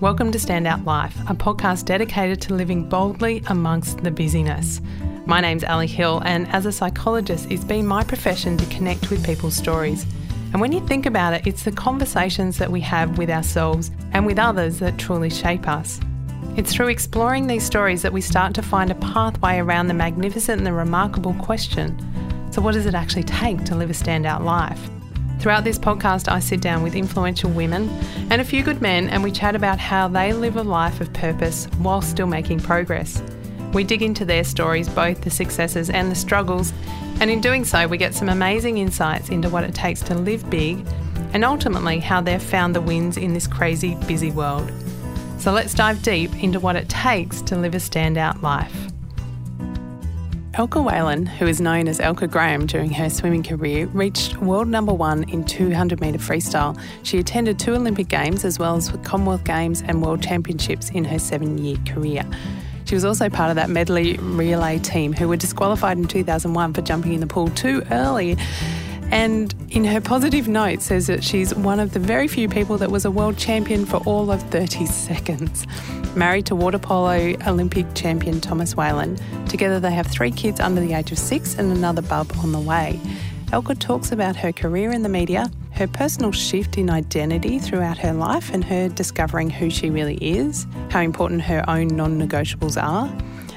Welcome to Standout Life, a podcast dedicated to living boldly amongst the busyness. My name's Ali Hill, and as a psychologist, it's been my profession to connect with people's stories. And when you think about it, it's the conversations that we have with ourselves and with others that truly shape us. It's through exploring these stories that we start to find a pathway around the magnificent and the remarkable question so, what does it actually take to live a standout life? Throughout this podcast, I sit down with influential women and a few good men, and we chat about how they live a life of purpose while still making progress. We dig into their stories, both the successes and the struggles, and in doing so, we get some amazing insights into what it takes to live big and ultimately how they've found the wins in this crazy, busy world. So let's dive deep into what it takes to live a standout life. Elka Whalan, who is known as Elka Graham during her swimming career, reached world number one in 200 metre freestyle. She attended two Olympic Games as well as Commonwealth Games and World Championships in her seven year career. She was also part of that medley relay team who were disqualified in 2001 for jumping in the pool too early. And in her positive note says that she's one of the very few people that was a world champion for all of 30 seconds married to water polo Olympic champion Thomas Whalan. Together they have three kids under the age of six and another bub on the way. Elka talks about her career in the media, her personal shift in identity throughout her life, and her discovering who she really is, how important her own non negotiables are,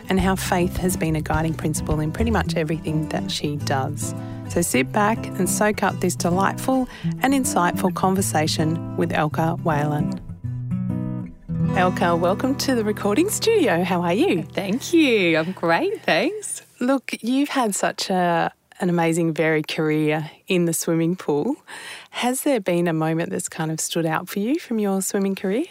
and how faith has been a guiding principle in pretty much everything that she does. So sit back and soak up this delightful and insightful conversation with Elka Whalan. Elka, welcome to the recording studio. How are you? Thank you. I'm great. Thanks. Look, you've had such a an amazing, varied career in the swimming pool. Has there been a moment that's kind of stood out for you from your swimming career?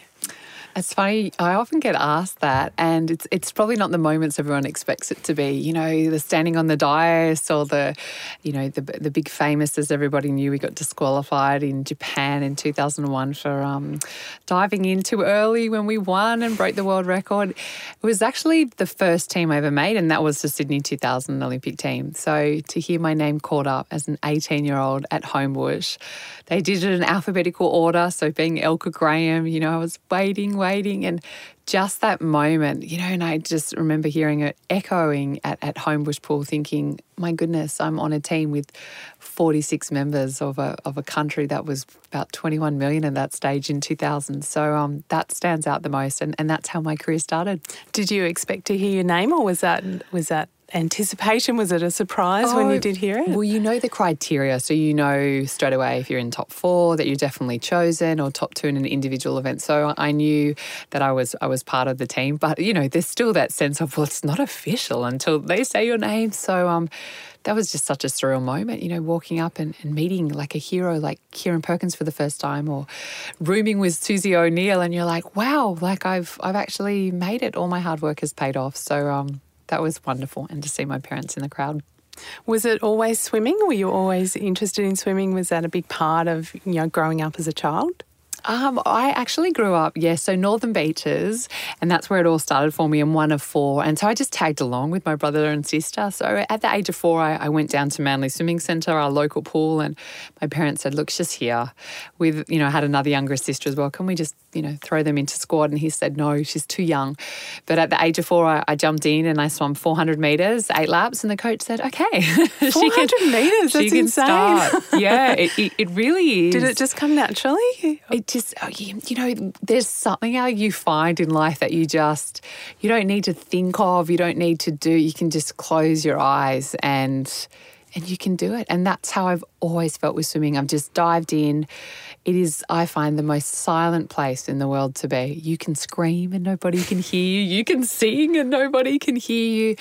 It's funny. I often get asked that, and it's it's probably not the moments everyone expects it to be. You know, the standing on the dais or the, you know, the the big famous as everybody knew we got disqualified in Japan in 2001 for um, diving in too early when we won and broke the world record. It was actually the first team I ever made, and that was the Sydney 2000 Olympic team. So to hear my name called up as an 18 year old at Homebush, they did it in alphabetical order. So being Elka Graham, you know, I was waiting waiting and just that moment, you know, and I just remember hearing it echoing at, at Homebush Pool thinking, my goodness, I'm on a team with 46 members of a, of a country that was about 21 million at that stage in 2000. So um, that stands out the most. And, and that's how my career started. Did you expect to hear your name or was that, was that anticipation? Was it a surprise oh, when you oh, did hear it? Well, you know the criteria. So you know straight away if you're in top four that you're definitely chosen or top two in an individual event. So I knew that I was I was part of the team. But you know, there's still that sense of well, it's not official until they say your name. So um that was just such a surreal moment, you know, walking up and, and, meeting like a hero like Kieren Perkins for the first time or rooming with Susie O'Neill and you're like, wow, like I've I've actually made it. All my hard work has paid off. So um that was wonderful. And to see my parents in the crowd. Was it always swimming? Were you always interested in swimming? Was that a big part of you know growing up as a child? Um, I actually grew up, yes, yeah, so Northern Beaches, and that's where it all started for me. I'm one of four. And so I just tagged along with my brother and sister. So at the age of four, I, I went down to Manly Swimming Centre, our local pool, and my parents said, Look, she's here. With, you know, I had another younger sister as well. Can we just, you know, throw them into squad? And he said, No, she's too young. But at the age of four, I, I jumped in and I swam 400 metres, eight laps, and the coach said, Okay. 400 metres? That's insane. Start. yeah, it, it, it really is. Did it just come naturally? It just, oh, you, you know, there's something how you find in life that you just, you don't need to think of, you don't need to do, you can just close your eyes and, and you can do it. And that's how I've always felt with swimming. I've just dived in. It is, I find, the most silent place in the world to be. You can scream and nobody can hear you. You can sing and nobody can hear you.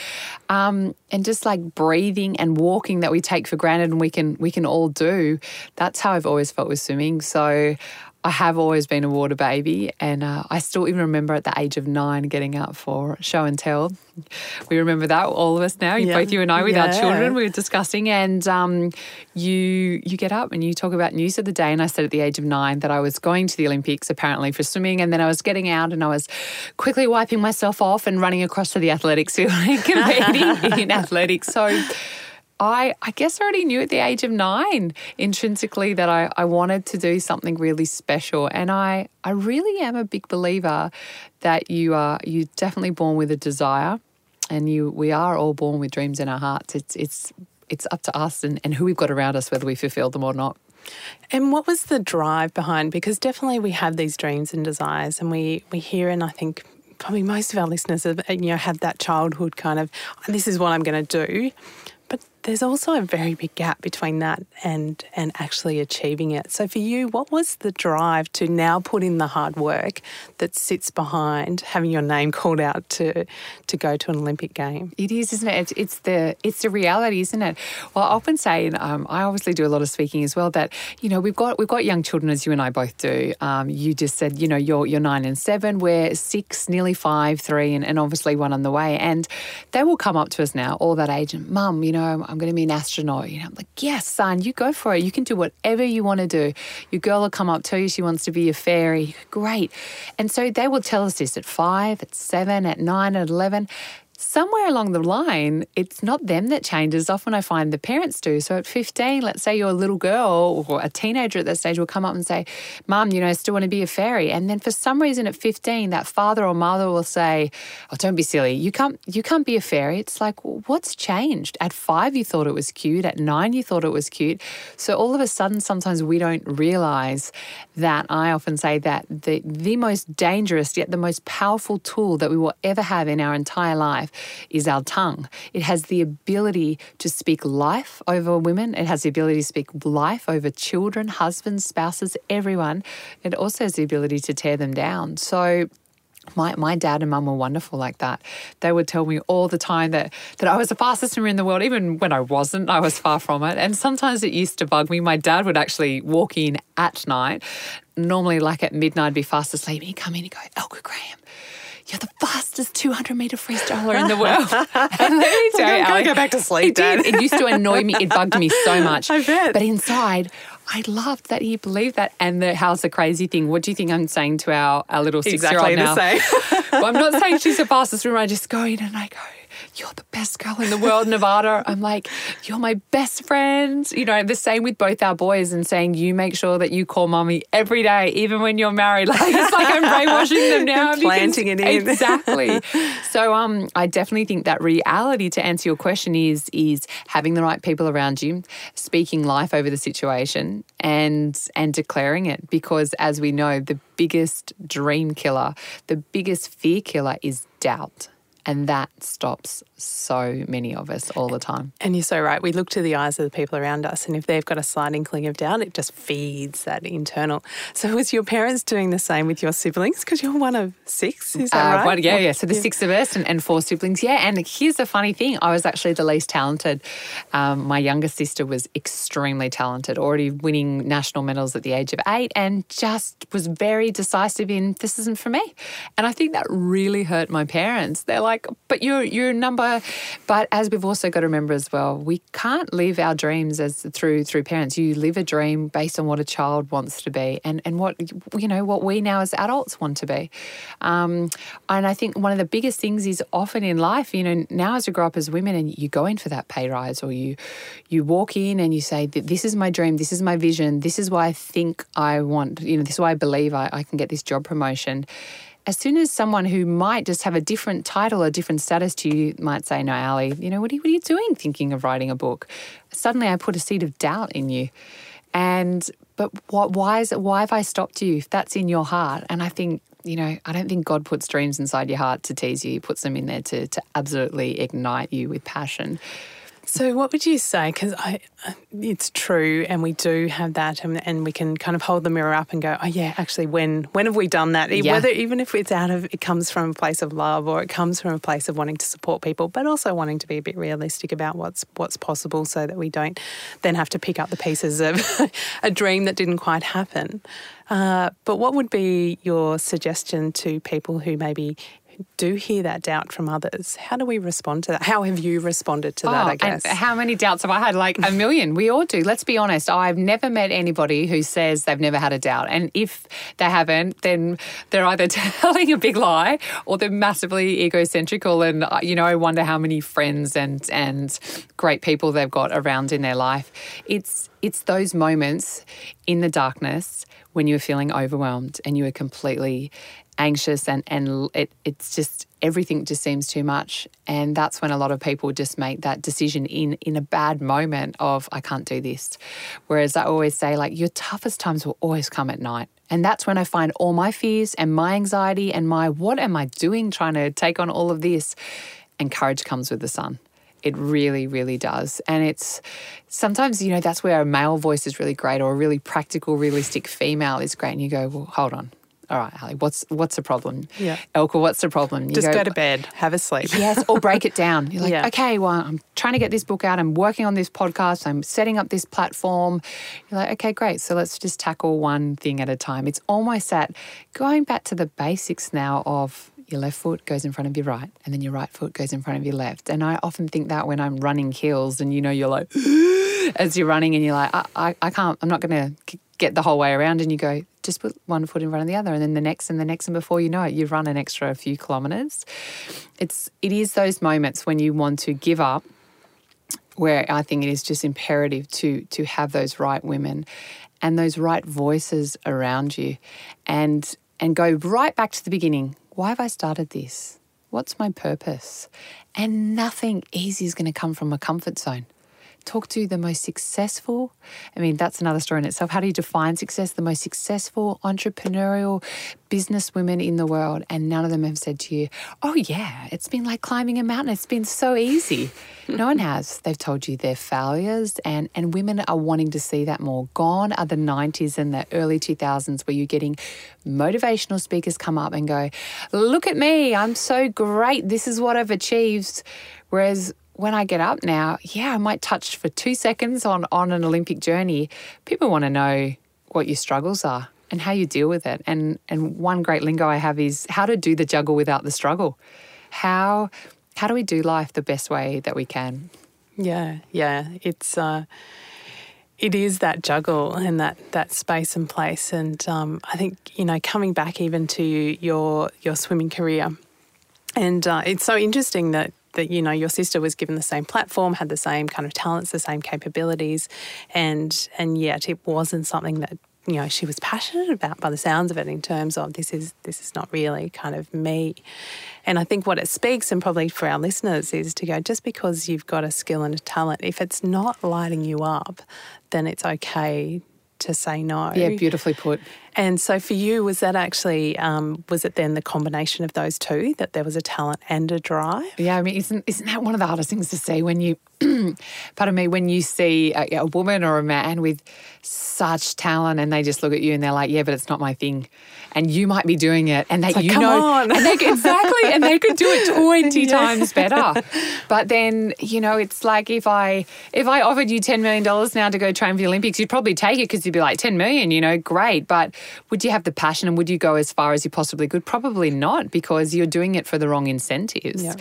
Um, and just like breathing and walking that we take for granted and we can we can all do. That's how I've always felt with swimming. So I have always been a water baby, and uh, I still even remember at the age of nine getting up for show and tell. We remember that all of us now, yeah. both you and I, with yeah. our children. We were discussing, and um, you you get up and you talk about news of the day. And I said at the age of nine that I was going to the Olympics apparently for swimming, and then I was getting out and I was quickly wiping myself off and running across to the athletics field and competing in athletics. So I, I guess I already knew at the age of nine intrinsically that I, I wanted to do something really special. And I, I really am a big believer that you are you definitely born with a desire and you we are all born with dreams in our hearts. It's it's it's up to us and, and who we've got around us whether we fulfill them or not. And what was the drive behind? Because definitely we have these dreams and desires, and we we hear, and I think probably most of our listeners have you know had that childhood kind of this is what I'm going to do, there's also a very big gap between that and and actually achieving it. So for you, what was the drive to now put in the hard work that sits behind having your name called out to to go to an Olympic game? It is, isn't it? It's, the it's the reality, isn't it? Well, I often say, and um, I obviously do a lot of speaking as well. That you know we've got we've got young children as you and I both do. Um, you just said you know you're you're nine and seven. We're six, nearly five, three, and, and obviously one on the way. And they will come up to us now, all that age, and mum, you know, I'm going to be an astronaut. You know, I'm like, yes, son, you go for it. You can do whatever you want to do. Your girl will come up, tell you she wants to be a fairy. Great. And so they will tell us this at five, at seven, at nine, at 11 somewhere along the line, it's not them that changes. Often I find the parents do. So at 15, let's say you're a little girl or a teenager at that stage will come up and say, Mum, you know, I still want to be a fairy. And then for some reason at 15, that father or mother will say, Oh, don't be silly. You can't you can't be a fairy. It's like, what's changed? At five you thought it was cute. At nine you thought it was cute. So all of a sudden sometimes we don't realize that I often say that the the most dangerous yet the most powerful tool that we will ever have in our entire life is our tongue. It has the ability to speak life over women, it has the ability to speak life over children, husbands, spouses, everyone. It also has the ability to tear them down. So, my, my dad and mum were wonderful like that. They would tell me all the time that, that I was the fastest swimmer in the world, even when I wasn't. I was far from it. And sometimes it used to bug me. My dad would actually walk in at night, normally like at midnight, be fast asleep. He'd come in and go, Elka Graham, you're the fastest 200 meter freestyler in the world. and let me tell you, I go back to sleep. It did. It used to annoy me. It bugged me so much. I bet. But inside, I loved that he believed that. And the how's the crazy thing? What do you think I'm saying to our, our little six year old now? well, I'm not saying she's the fastest swimmer. I just go in and I go, you're the best girl in the world, Nevada. I'm like, you're my best friend. You know, the same with both our boys and saying, you make sure that you call mommy every day, even when you're married. Like, it's like I'm brainwashing them now. Planting it in. Exactly. so um, I definitely think that reality to answer your question is, is having the right people around you, speaking life over the situation and, and declaring it. Because as we know, the biggest dream killer, the biggest fear killer is doubt. And that stops so many of us all the time. And you're so right. We look to the eyes of the people around us, and if they've got a slight inkling of doubt, it just feeds that internal. So, was your parents doing the same with your siblings? Because you're one of six, is that uh, right? Well, yeah, yeah. So, the yeah. six of us and, and, four siblings. Yeah. And here's the funny thing I was actually the least talented. Um, my younger sister was extremely talented, already winning national medals at the age of eight, and just was very decisive in this isn't for me. And I think that really hurt my parents. They're like, like, but you're you're number. But as we've also got to remember as well, we can't live our dreams as through through parents. You live a dream based on what a child wants to be, and and what you know what we now as adults want to be. Um, and I think one of the biggest things is often in life, you know, now as we grow up as women, and you go in for that pay rise, or you you walk in and you say, "This is my dream. This is my vision. This is why I think I want. You know, this is why I believe I, I can get this job promotion." As soon as someone who might just have a different title or different status to you might say, No, Ali, you know, what are, you, what are you doing thinking of writing a book? Suddenly I put a seed of doubt in you. And, but what, why is it, why have I stopped you if that's in your heart? And I think, you know, I don't think God puts dreams inside your heart to tease you. He puts them in there to, to absolutely ignite you with passion. So, what would you say? Because it's true, and we do have that, and, and, we can kind of hold the mirror up and go, "Oh yeah, actually, when when have we done that?" Yeah. Whether even if it's out of it comes from a place of love or it comes from a place of wanting to support people, but also wanting to be a bit realistic about what's what's possible, so that we don't then have to pick up the pieces of a dream that didn't quite happen. Uh, but what would be your suggestion to people who maybe do hear that doubt from others, how do we respond to that? How have you responded to that, Oh, I guess? And how many doubts have I had? Like a million. we all do. Let's be honest. I've never met anybody who says they've never had a doubt. And if they haven't, then they're either telling a big lie or they're massively egocentrical. And, uh, you know, I wonder how many friends and, and great people they've got around in their life. It's, it's those moments in the darkness when you're feeling overwhelmed and you are completely anxious and, and it, it's just everything just seems too much. And that's when a lot of people just make that decision in in a bad moment of I can't do this. Whereas I always say like your toughest times will always come at night. And that's when I find all my fears and my anxiety and my what am I doing trying to take on all of this? And courage comes with the sun. It really, really does. And it's sometimes, you know, that's where a male voice is really great or a really practical, realistic female is great. And you go, well, hold on. All right, Ali, what's what's the problem? Yeah. Elka, what's the problem? You Just go, to bed, have a sleep. yes, or break it down. You're like, Yeah. okay, well, I'm trying to get this book out. I'm working on this podcast. I'm setting up this platform. You're like, okay, great. So let's just tackle one thing at a time. It's almost that going back to the basics now of your left foot goes in front of your right, and then your right foot goes in front of your left. And I often think that when I'm running hills, and you know, you're like, as you're running, and you're like, I, I, I can't, I'm not going to get the whole way around. And you go, just put one foot in front of the other, and then the next, and the next, and before you know it, you've run an extra few kilometers. It's, it is those moments when you want to give up where I think it is just imperative to to have those right women and those right voices around you and and go right back to the beginning. Why have I started this? What's my purpose? And nothing easy is going to come from a comfort zone. Talk to the most successful. I mean, that's another story in itself. How do you define success? The most successful entrepreneurial business women in the world, and none of them have said to you, Oh, yeah, it's been like climbing a mountain. It's been so easy. no one has. They've told you their failures, and, and women are wanting to see that more. Gone are the 90s and the early 2000s where you're getting motivational speakers come up and go, Look at me, I'm so great. This is what I've achieved. Whereas when I get up now, yeah, I might touch for two seconds on, on an Olympic journey. People want to know what your struggles are and how you deal with it. And and one great lingo I have is how to do the juggle without the struggle. How how do we do life the best way that we can? Yeah, yeah. It's uh, it is that juggle and that that space and place. And um, I think you know, coming back even to your your swimming career, and uh, it's so interesting that that you know your sister was given the same platform, had the same kind of talents, the same capabilities, and and yet it wasn't something that you know she was passionate about by the sounds of it in terms of this is this is not really kind of me and i think what it speaks and probably for our listeners is to go just because you've got a skill and a talent if it's not lighting you up then it's okay to say no Yeah, beautifully put. And so for you was that actually um, was it then the combination of those two that there was a talent and a drive Yeah, I mean, isn't isn't that one of the hardest things to see when you, pardon me, when you see a, a woman or a man with such talent and they just look at you and they're like, yeah, but it's not my thing, and you might be doing it, and they like, you "Come know, on." and they exactly, and they could do it twenty Yeah. times better, but then you know, it's like if I if I offered you ten million dollars now to go train for the Olympics, you'd probably take it because you'd be like ten million, you know, great, but would you have the passion and would you go as far as you possibly could? Probably not because you're doing it for the wrong incentives. Yeah.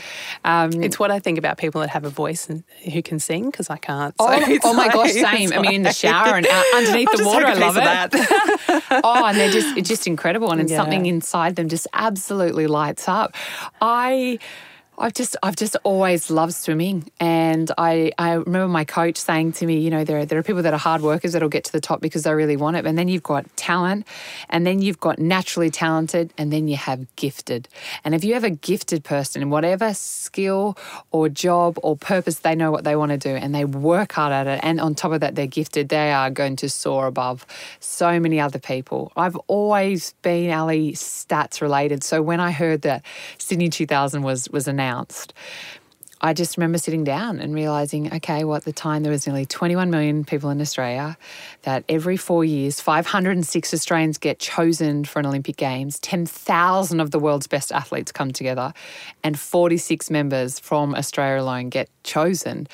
Um, it's what I think about people that have a voice and who can sing because I can't. So Oh, oh my like- gosh, same. I mean, in the shower and out underneath I'll the water, I love it. that. oh, and they're just it's just incredible, and Yeah. something inside them just absolutely lights up. I. I've just I've just always loved swimming, and I, I remember my coach saying to me, you know, there are, there are people that are hard workers that'll get to the top because they really want it, and then you've got talent, and then you've got naturally talented, and then you have gifted. And if you have a gifted person in whatever skill or job or purpose they know what they want to do, and they work hard at it, and on top of that they're gifted, they are going to soar above so many other people. I've always been Ali stats related, so when I heard that Sydney 2000 was was announced. I just remember sitting down and realizing, okay, well, at the time there was nearly 21 million people in Australia, that every four years, 506 Australians get chosen for an Olympic Games, 10,000 of the world's best athletes come together, and 46 members from Australia alone get chosen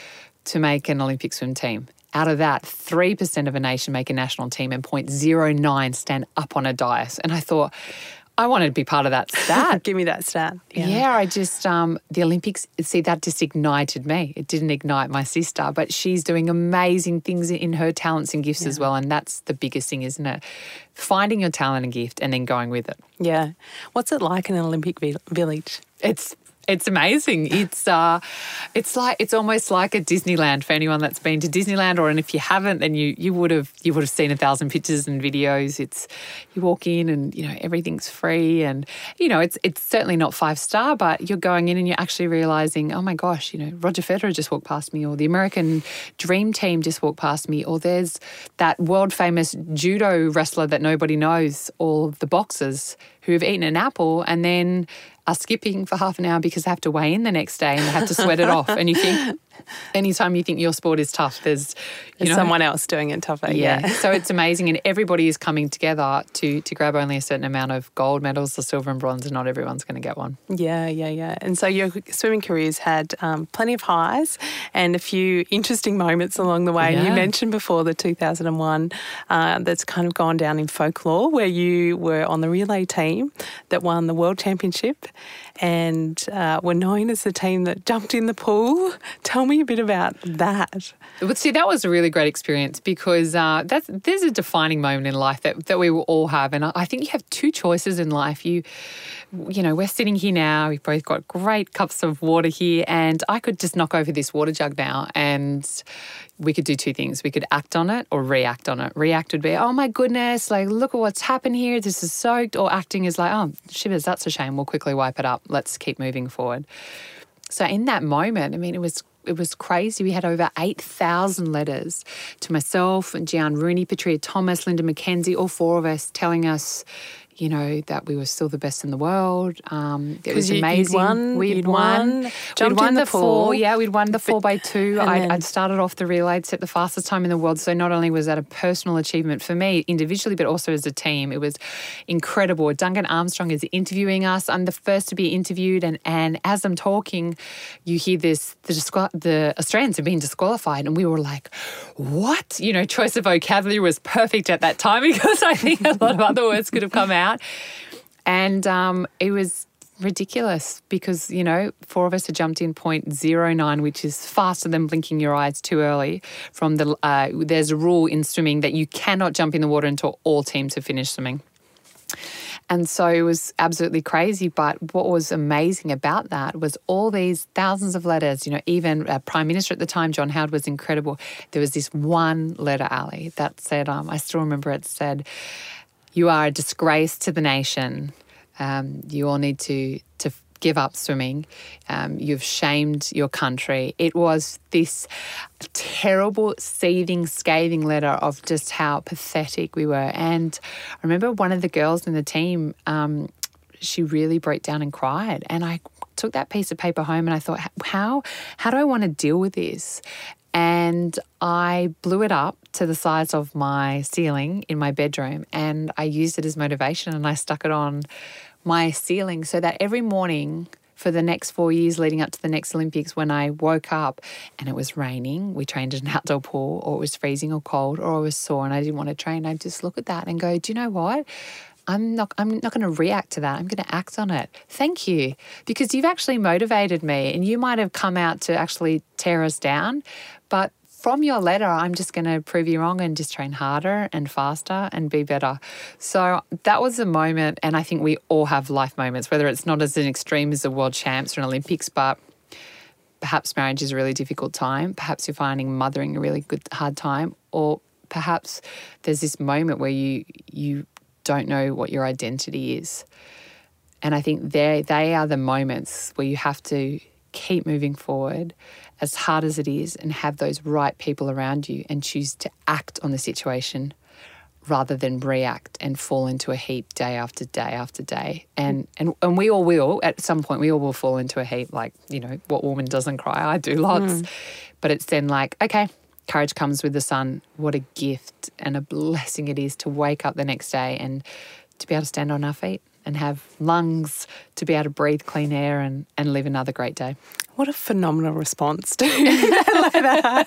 to make an Olympic swim team. Out of that, 3% of a nation make a national team and 0.09 stand up on a dais. And I thought, I wanted to be part of that stat. Give me that stat. Yeah. I just um, the Olympics. See, that just ignited me. It didn't ignite my sister, but she's doing amazing things in her talents and gifts as well, and that's the biggest thing, isn't it? Finding your talent and gift, and then going with it. Yeah. What's it like in an Olympic vi- village? It's it's amazing. It's uh, it's like it's almost like a Disneyland for anyone that's been to Disneyland, or and if you haven't, then you you would have you would have seen a thousand pictures and videos. It's you walk in and you know everything's free, and you know it's it's certainly not five star, but you're going in and you're actually realizing, oh my gosh, you know Roger Federer just walked past me, or the American Dream Team just walked past me, or there's that world famous judo wrestler that nobody knows, or the boxers who have eaten an apple and then are skipping for half an hour because they have to weigh in the next day and they have to sweat it off. And you think, anytime you think your sport is tough, there's you know, someone else doing it tougher. Yeah. yeah. so it's amazing, and everybody is coming together to to grab only a certain amount of gold medals, the silver and bronze, and not everyone's going to get one. Yeah, yeah, yeah. And so your swimming career's had um, plenty of highs and a few interesting moments along the way. Yeah. You mentioned before the 2001 uh, that's kind of gone down in folklore, where you were on the relay team that won the world championship and uh, were known as the team that jumped in the pool. Tell me a bit about that. But see, that was a really great experience because uh, that's there's a defining moment in life that, that we will all have, and I think you have two choices in life. You, you know, we're sitting here now. We've both got great cups of water here, and I could just knock over this water jug now, and we could do two things. We could act on it or react on it. React would be, oh my goodness, like look at what's happened here. This is soaked. Or acting is like, oh shivers, that's a shame. We'll quickly wipe it up. Let's keep moving forward. So in that moment, I mean, it was it was crazy. We had over 8,000 letters to myself and Giaan Rooney, Petria Thomas, Linda Mackenzie, all four of us telling us, you know, that we were still the best in the world. Um, it was amazing. You'd won, we'd you'd won. won. We'd won the, the four. Yeah, we'd won the four by two. I'd, I'd, started off the relay, set the fastest time in the world. So not only was that a personal achievement for me individually, but also as a team, it was incredible. Duncan Armstrong is interviewing us. I'm the first to be interviewed, and and as I'm talking, you hear this: the the Australians have been disqualified, and we were like, "What?" You know, choice of vocabulary was perfect at that time because I think a lot of other words could have come out out. And um, it was ridiculous because, you know, four of us had jumped in 0.09, which is faster than blinking your eyes too early. From the uh, There's a rule in swimming that you cannot jump in the water until all teams have finished swimming. And so it was absolutely crazy. But what was amazing about that was all these thousands of letters. You know, even Prime Minister at the time, John Howard, was incredible. There was this one letter, Ali, that said, um, I still remember it said, you are a disgrace to the nation. Um, you all need to to give up swimming. Um, you've shamed your country. It was this terrible, seething, scathing letter of just how pathetic we were. And I remember one of the girls in the team. Um, she really broke down and cried, and I took that piece of paper home and I thought, how how do I want to deal with this? And I blew it up to the size of my ceiling in my bedroom and I used it as motivation and I stuck it on my ceiling so that every morning for the next four years leading up to the next Olympics, when I woke up and it was raining, we trained in an outdoor pool, or it was freezing or cold, or I was sore and I didn't want to train, I'd just look at that and go, Do you know what? I'm not I'm not going to react to that. I'm going to act on it. Thank you. Because you've actually motivated me and you might have come out to actually tear us down, but from your letter, I'm just going to prove you wrong and just train harder and faster and be better. So that was a moment, and I think we all have life moments, whether it's not as an extreme as the world champs or an Olympics, but perhaps marriage is a really difficult time. Perhaps you're finding mothering a really good hard time, or perhaps there's this moment where you you don't know what your identity is. And I think they they are the moments where you have to keep moving forward as hard as it is and have those right people around you and choose to act on the situation rather than react and fall into a heap day after day after day. And and and we all will at some point we all will fall into a heap like, you know, what woman doesn't cry? I do lots. Mm. But it's then like, okay, courage comes with the sun. What a gift and a blessing it is to wake up the next day and to be able to stand on our feet and have lungs to be able to breathe clean air and, and live another great day. What a phenomenal response to that.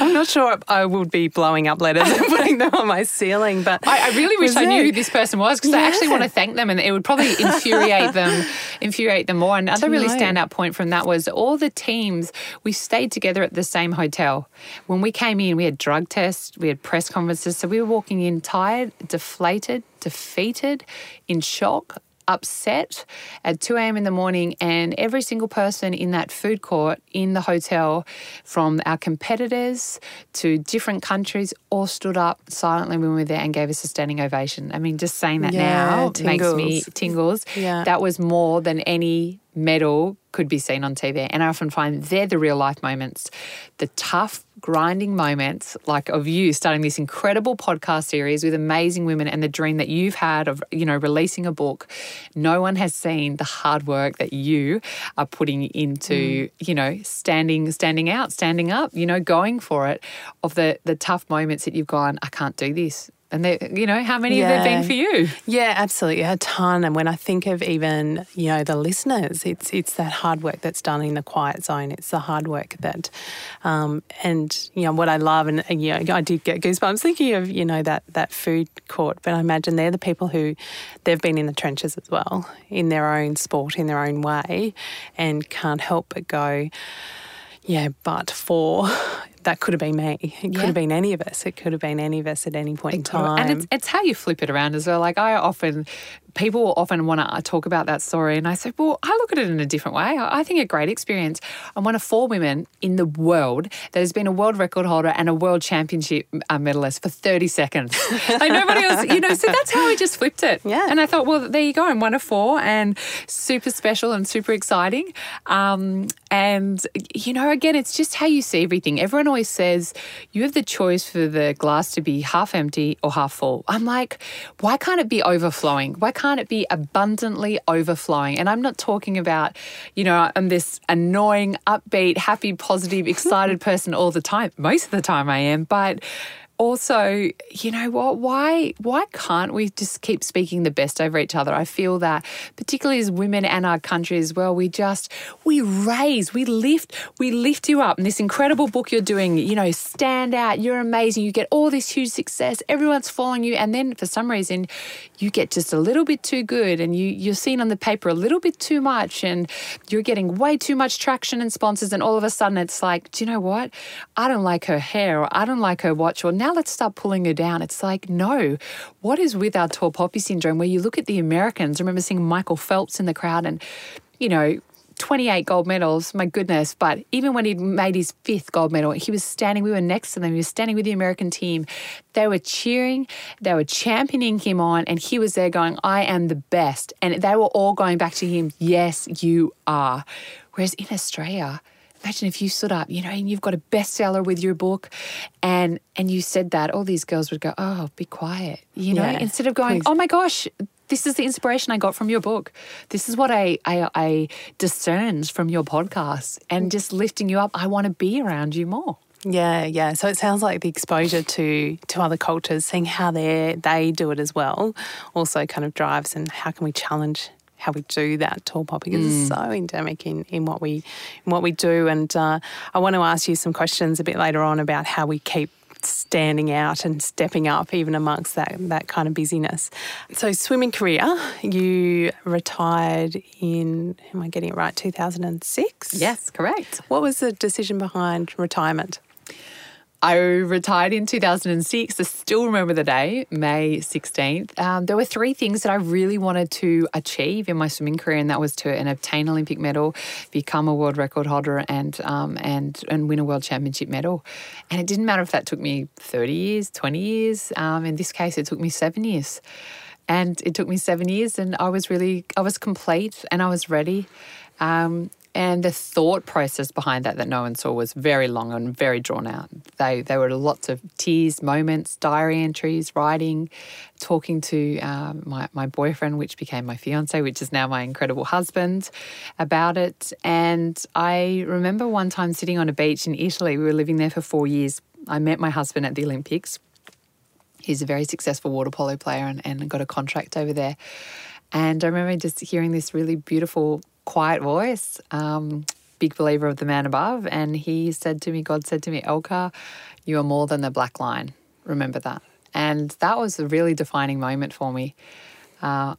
I'm not sure I would be blowing up letters and putting them on my ceiling, but I, I really wish I knew who this person was because I actually want to thank them and it would probably infuriate them, infuriate them more. Another really standout point from that was all the teams, we stayed together at the same hotel. When we came in, we had drug tests, we had press conferences. So we were walking in tired, deflated, defeated, in shock, upset at 2 a.m. in the morning. And every single person in that food court in the hotel, from our competitors to different countries, all stood up silently when we were there and gave us a standing ovation. I mean, just saying that Yeah, now makes me tingles. tingles. Yeah. That was more than any medal could be seen on TV. And I often find they're the real life moments, the tough, grinding moments, like of you starting this incredible podcast series with amazing women and the dream that you've had of, you know, releasing a book. No one has seen the hard work that you are putting into, mm. you know, standing, standing out, standing up, you know, going for it, of the the tough moments that you've gone, I can't do this. And they, you know, how many have there Yeah. been for you? Yeah, absolutely, a ton. And when I think of even you know the listeners, it's it's that hard work that's done in the quiet zone. It's the hard work that, um, and you know what I love, and, and, you know I did get goosebumps thinking of you know that that food court. But I imagine they're the people who they've been in the trenches as well, in their own sport, in their own way, and can't help but go. Yeah, but for that could have been me. It could have been any of us. It could have been any of us at any point in time. And it's, it's how you flip it around as well. Like I often, people often want to talk about that story, and I say, well, I look at it in a different way. I I think a great experience. I'm one of four women in the world that has been a world record holder and a world championship uh, medalist for 30 seconds. like nobody else, you know. So that's how I just flipped it. Yeah. And I thought, well, there you go. I'm one of four, and super special and super exciting. Um, and you know, again, it's just how you see everything. Everyone always says you have the choice for the glass to be half empty or half full. I'm like, why can't it be overflowing? Why can't it be abundantly overflowing? And I'm not talking about, you know, I'm this annoying, upbeat, happy, positive, excited person all the time. Most of the time I am, but also, you know what? Why why can't we just keep speaking the best over each other? I feel that particularly as women and our country as well, we just we raise, we lift, we lift you up. And this incredible book you're doing, you know, stand out, you're amazing, you get all this huge success, everyone's following you, and then for some reason you get just a little bit too good and you you're seen on the paper a little bit too much and you're getting way too much traction and sponsors and all of a sudden it's like, do you know what? I don't like her hair or I don't like her watch or now let's start pulling her down. It's like, no. What is with our tall poppy syndrome where you look at the Americans? I remember seeing Michael Phelps in the crowd and, you know, 28 gold medals, my goodness. But even when he'd made his fifth gold medal, he was standing, we were next to them, he was standing with the American team. They were cheering, they were championing him on, and he was there going, I am the best. And they were all going back to him, Yes, you are. Whereas in Australia, Imagine if you stood up, you know, and you've got a bestseller with your book, and and you said that, all these girls would go, "Oh, be quiet," you know, Yeah, instead of going. "Oh my gosh, this is the inspiration I got from your book. This is what I I, I discerned from your podcast, and mm. just lifting you up. I want to be around you more." Yeah, yeah. So it sounds like the exposure to to other cultures, seeing how they they do it as well, also kind of drives and how can we challenge how we do that tall pop because it's so endemic in, in what we in what we do. And uh, I want to ask you some questions a bit later on about how we keep standing out and stepping up even amongst that that kind of busyness. So swimming career, you retired in am I getting it right, 2006? Yes, correct. What was the decision behind retirement? I retired in 2006. I still remember the day, May 16th. Um, there were three things that I really wanted to achieve in my swimming career, and that was to and obtain an Olympic medal, become a world record holder, and um, and and win a world championship medal. And it didn't matter if that took me 30 years, 20 years. Um, in this case, it took me seven years. And it took me seven years, and I was really, I was complete and I was ready. Um, and the thought process behind that that no one saw was very long and very drawn out. They they were lots of tears, moments, diary entries, writing, talking to um, my my boyfriend, which became my fiance, which is now my incredible husband, about it. And I remember one time sitting on a beach in Italy. We were living there for four years. I met my husband at the Olympics. He's a very successful water polo player and, and got a contract over there. And I remember just hearing this really beautiful, quiet voice, um, big believer of the man above. And he said to me, God said to me, Elka, you are more than the black line. Remember that. And that was a really defining moment for me. Uh,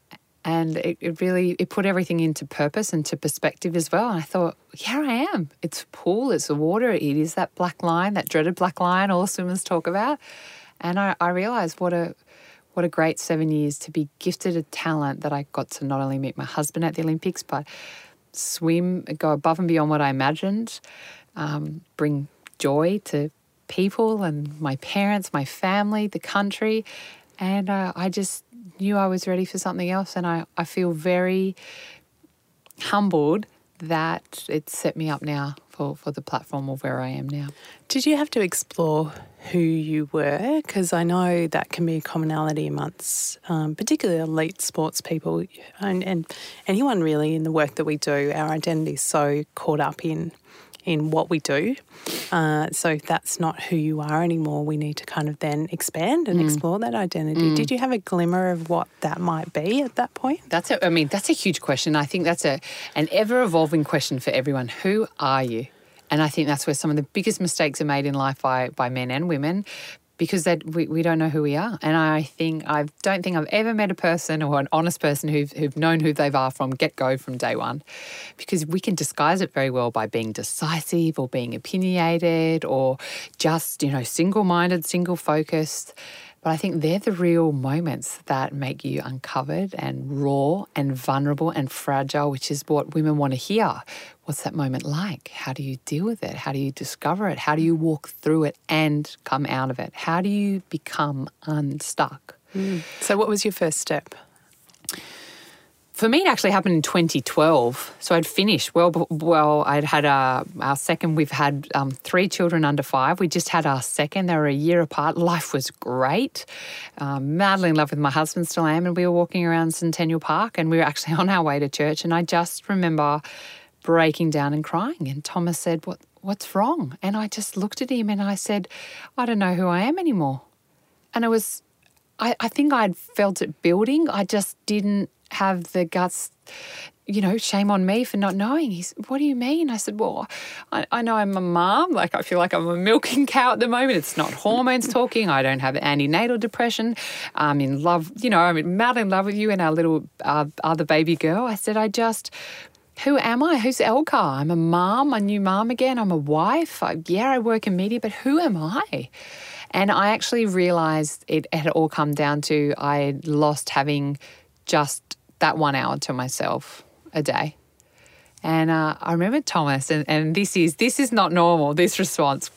and it, it, really it put everything into purpose and to perspective as well and i thought here i am it's pool it's the water it is that black line that dreaded black line all swimmers talk about and i, I realized what a what a great seven years to be gifted a talent that i got to not only meet my husband at the olympics but swim go above and beyond what i imagined um, bring joy to people and my parents my family the country and uh, i just knew I was ready for something else. And I, I feel very humbled that it set me up now for, for the platform of where I am now. Did you have to explore who you were? Because I know that can be a commonality amongst um, particularly elite sports people and, and anyone really in the work that we do. Our identity is so caught up in in what we do. Uh, so if that's not who you are anymore, we need to kind of then expand and mm. explore that identity. Mm. Did you have a glimmer of what that might be at that point? That's a, I mean, that's a huge question. I think that's a an ever evolving question for everyone. Who are you? And I think that's where some of the biggest mistakes are made in life by by men and women because that we, we don't know who we are. And I think I don't think I've ever met a person or an honest person who've, who've known who they are from get go from day one, because we can disguise it very well by being decisive or being opinionated or just you know single minded, single focused. But I think they're the real moments that make you uncovered and raw and vulnerable and fragile, which is what women want to hear. What's that moment like? How do you deal with it? How do you discover it? How do you walk through it and come out of it? How do you become unstuck? Mm. So, what was your first step? For me, it actually happened in 2012. So I'd finished well. Well, I'd had our, our second. We've had um, three children under five. We just had our second. They were a year apart. Life was great. Um, madly in love with my husband, still am. And we were walking around Centennial Park, and we were actually on our way to church. And I just remember breaking down and crying. And Thomas said, "What? What's wrong?" And I just looked at him and I said, "I don't know who I am anymore." And it was I, I, think I'd felt it building. I just didn't have the guts you know, shame on me for not knowing. He's, what do you mean? I said, well, I, I, know I'm a mom. Like, I feel like I'm a milking cow at the moment. It's not hormones talking. I don't have antenatal depression. I'm in love, you know, I'm madly in love with you and our little uh, other baby girl. I said, I just, who am I? Who's Elka? I'm a mom, a new mom again. I'm a wife. I, yeah, I work in media, but who am I? And I actually realized it had all come down to I lost having just that one hour to myself a day. And uh, I remember Thomas, and, and this is this is not normal. This response,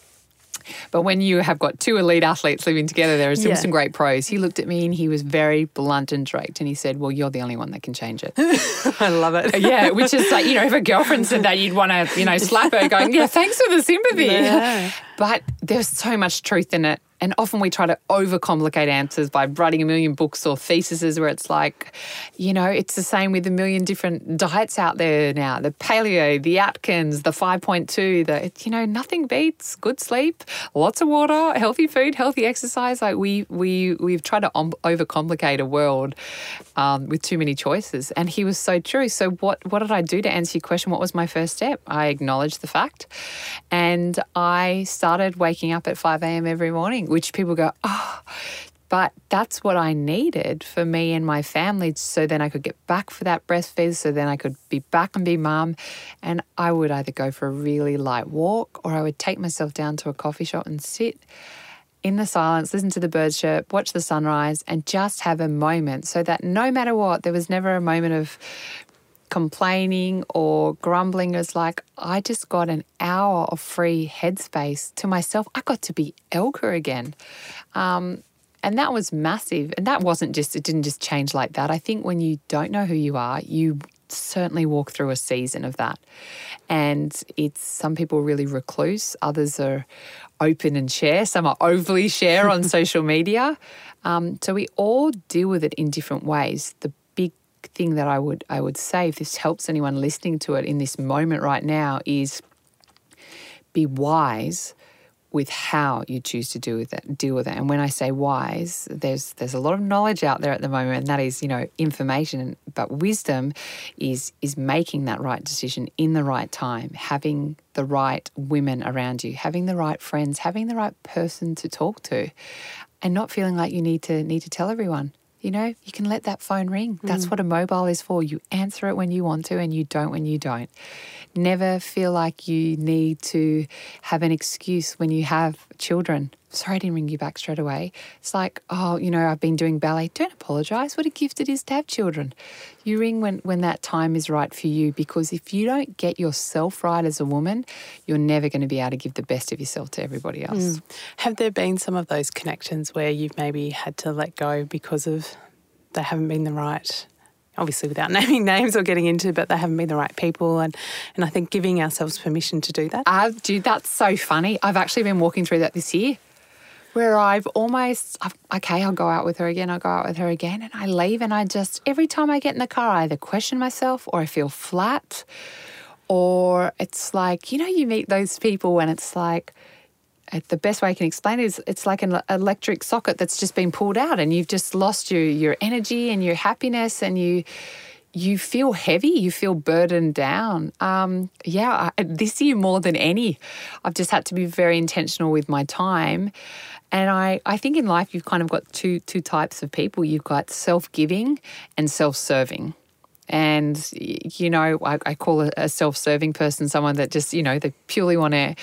but when you have got two elite athletes living together, there are some, yeah. some great pros. He looked at me and he was very blunt and direct, and he said, "Well, you're the only one that can change it." I love it. yeah, which is like you know, if a girlfriend said that, you'd want to you know slap her, going, "Yeah, thanks for the sympathy." Yeah. But there's so much truth in it. And often we try to overcomplicate answers by writing a million books or theses where it's like, you know, it's the same with a million different diets out there now the paleo, the Atkins, the 5.2, the, you know, nothing beats good sleep, lots of water, healthy food, healthy exercise. Like we, we, we've tried to overcomplicate a world um, with too many choices. And he was so true. So, what, what did I do to answer your question? What was my first step? I acknowledged the fact and I started waking up at 5 a.m. every morning which people go, oh, but that's what I needed for me and my family so then I could get back for that breastfeed, so then I could be back and be mum. And I would either go for a really light walk or I would take myself down to a coffee shop and sit in the silence, listen to the birds chirp, watch the sunrise, and just have a moment so that no matter what, there was never a moment of complaining or grumbling. It's like I just got an hour of free headspace to myself. I got to be Elka again. Um, and that was massive. And that wasn't just, it didn't just change like that. I think when you don't know who you are, you certainly walk through a season of that. And it's some people really recluse, others are open and share, some are overly share on social media. Um, so we all deal with it in different ways. The thing that I would I would say if this helps anyone listening to it in this moment right now is be wise with how you choose to deal with it deal with it. And when i say wise there's there's a lot of knowledge out there at the moment and that is you know information but wisdom is is making that right decision in the right time having the right women around you having the right friends having the right person to talk to and not feeling like you need to need to tell everyone you know, you can let that phone ring. That's mm. what a mobile is for. You answer it when you want to and you don't when you don't. Never feel like you need to have an excuse when you have children sorry I didn't ring you back straight away. It's like, oh, you know, I've been doing ballet. Don't apologize. What a gift it is to have children. You ring when, when that time is right for you because if you don't get yourself right as a woman, you're never going to be able to give the best of yourself to everybody else. Mm. Have there been some of those connections where you've maybe had to let go because of they haven't been the right obviously without naming names or getting into, but they haven't been the right people. And, and I think giving ourselves permission to do that. Uh, dude, that's so funny. I've actually been walking through that this year where I've almost, I've, okay, I'll go out with her again, I'll go out with her again, and I leave, and I just, every time I get in the car, I either question myself or I feel flat, or it's like, you know, you meet those people and it's like, the best way I can explain it is it's like an electric socket that's just been pulled out and you've just lost your your energy and your happiness and you you feel heavy, you feel burdened down. Um, yeah, I, this year more than any, I've just had to be very intentional with my time. And I, I think in life you've kind of got two two types of people. You've got self-giving and self-serving. And, you know, I, I call a, a self serving person someone that just, you know, they purely want to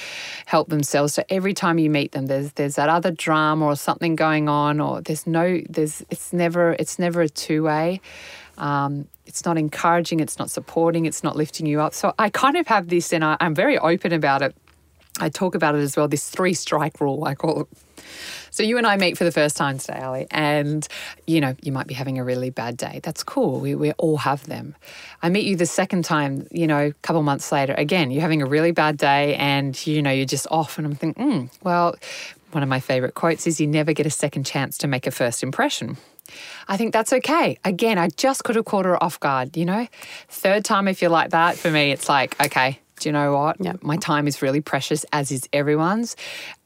help themselves. So every time you meet them, there's there's that other drama or something going on, or there's no, there's, it's never, it's never a two way. Um, it's not encouraging, it's not supporting, it's not lifting you up. So I kind of have this, and I, I'm very open about it. I talk about it as well, this three strike rule, I call it. So you and I meet for the first time today, Ali, and you know, you might be having a really bad day. That's cool. We, we all have them. I meet you the second time, you know, a couple months later. Again, you're having a really bad day and you know, you're just off. And I'm thinking, mm, well, one of my favorite quotes is you never get a second chance to make a first impression. I think that's okay. Again, I just could have caught her off guard, you know? Third time, if you're like that, for me, it's like, okay, do you know what? Yep. My time is really precious, as is everyone's.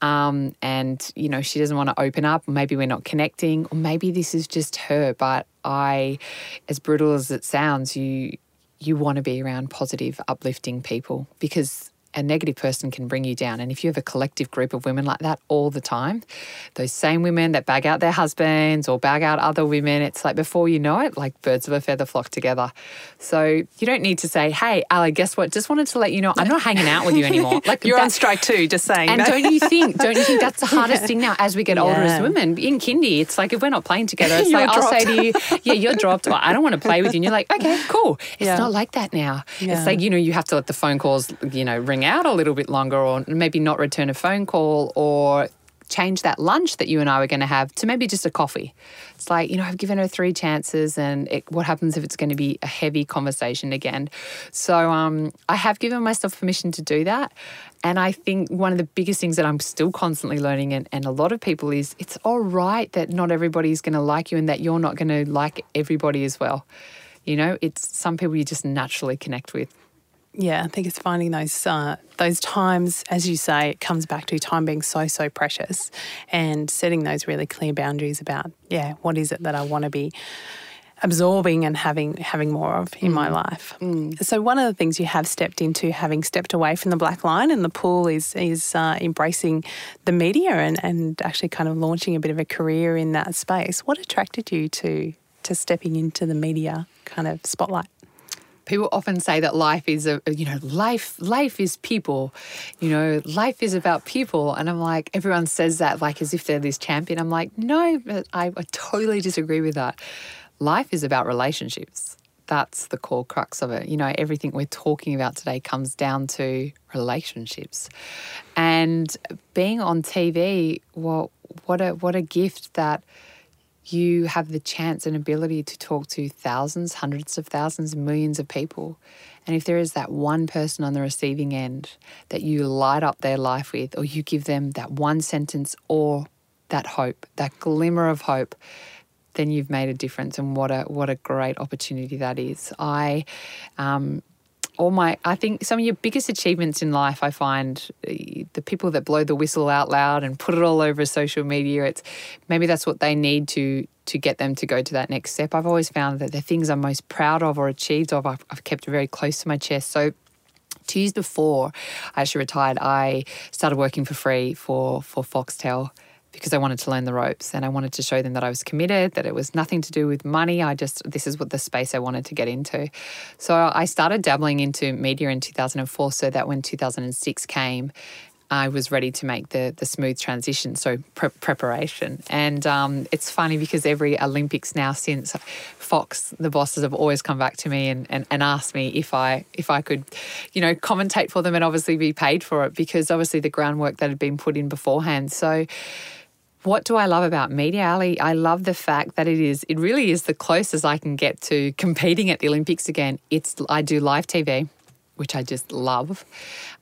Um, and, you know, she doesn't want to open up. Maybe we're not connecting, or maybe this is just her. But I, as brutal as it sounds, you you want to be around positive, uplifting people because a negative person can bring you down. And if you have a collective group of women like that all the time, those same women that bag out their husbands or bag out other women, it's like before you know it, like birds of a feather flock together. So you don't need to say, hey, Ali, guess what? Just wanted to let you know I'm not hanging out with you anymore. Like You're that, on strike too, just saying. And don't you think, don't you think that's the hardest yeah. thing now as we get yeah. older as women? In kindy, it's like if we're not playing together, it's like dropped. I'll say to you, yeah, you're dropped. Well, I don't want to play with you. And you're like, okay, cool. It's yeah. not like that now. It's like, you know, you have to let the phone calls, you know, ring out a little bit longer or maybe not return a phone call or change that lunch that you and I were going to have to maybe just a coffee. It's like, you know, I've given her three chances, and it, what happens if it's going to be a heavy conversation again? So um, I have given myself permission to do that. And I think one of the biggest things that I'm still constantly learning, and, and a lot of people, is it's all right that not everybody's going to like you and that you're not going to like everybody as well. You know, it's some people you just naturally connect with yeah, I think it's finding those uh, those times, as you say, it comes back to time being so so precious, and setting those really clear boundaries about yeah, what is it that I want to be absorbing and having having more of in mm. my life. Mm. So one of the things you have stepped into, having stepped away from the black line and the pool, is is uh, embracing the media and and actually kind of launching a bit of a career in that space. What attracted you to to stepping into the media kind of spotlight? People often say that life is a you know life life is people you know life is about people. And i'm like everyone says that like as if they're this champion. I'm like no but I, I totally disagree with that. Life is about relationships. That's the core crux of it. You know everything we're talking about today comes down to relationships. And being on tv well what a what a gift that you have the chance and ability to talk to thousands, hundreds of thousands, millions of people. And if there is that one person on the receiving end that you light up their life with, or you give them that one sentence or that hope, that glimmer of hope, then you've made a difference. And what a what a great opportunity that is. I um, all my, I think some of your biggest achievements in life, I find eh, the people that blow the whistle out loud and put it all over social media, it's maybe that's what they need to to get them to go to that next step. I've always found that the things I'm most proud of or achieved of, I've, I've kept very close to my chest. So two years before I actually retired, I started working for free for for Foxtel because I wanted to learn the ropes and I wanted to show them that I was committed, that it was nothing to do with money. I just, this is what the space I wanted to get into. So I started dabbling into media in 2004 so that when 2006 came, I was ready to make the the smooth transition, so pre- preparation. And um, it's funny because every Olympics now since Fox, the bosses have always come back to me and, and, and asked me if I if I could, you know, commentate for them and obviously be paid for it because obviously the groundwork that had been put in beforehand. So what do I love about media, Ali? I love the fact that it is, it really is the closest I can get to competing at the Olympics again. It's, I do live TV, which I just love.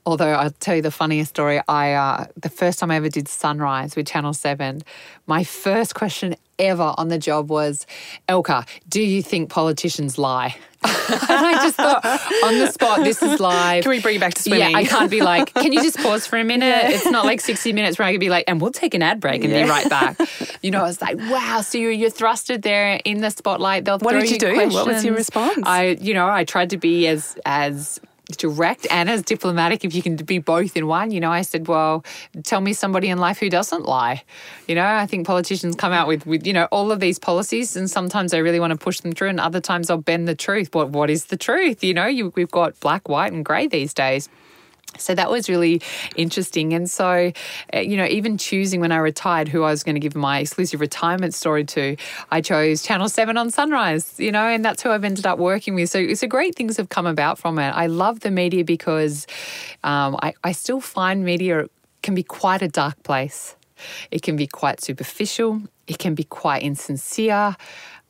Although I'll tell you the funniest story. I uh, the first time I ever did Sunrise with Channel Seven, my first question ever on the job was, Elka, do you think politicians lie? and I just thought, on the spot, this is live. Can we bring you back to swimming? Yeah, I can't be like, can you just pause for a minute? Yeah. It's not like 60 minutes where I could be like, and we'll take an ad break and yeah. be right back. You know, I was like, wow, so you're, you're thrusted there in the spotlight. They'll what throw did you, you do? Questions. What was your response? I, you know, I tried to be as, as direct and as diplomatic if you can be both in one. You know, I said, well, tell me somebody in life who doesn't lie. You know, I think politicians come out with, with you know, all of these policies and sometimes they really want to push them through and other times they'll bend the truth. What What is the truth? You know, you, we've got black, white and grey these days. So that was really interesting. And so, uh, you know, even choosing when I retired who I was going to give my exclusive retirement story to, I chose Channel 7 on Sunrise, you know, and that's who I've ended up working with. So it's a great things have come about from it. I love the media because um, I, I still find media can be quite a dark place. It can be quite superficial. It can be quite insincere.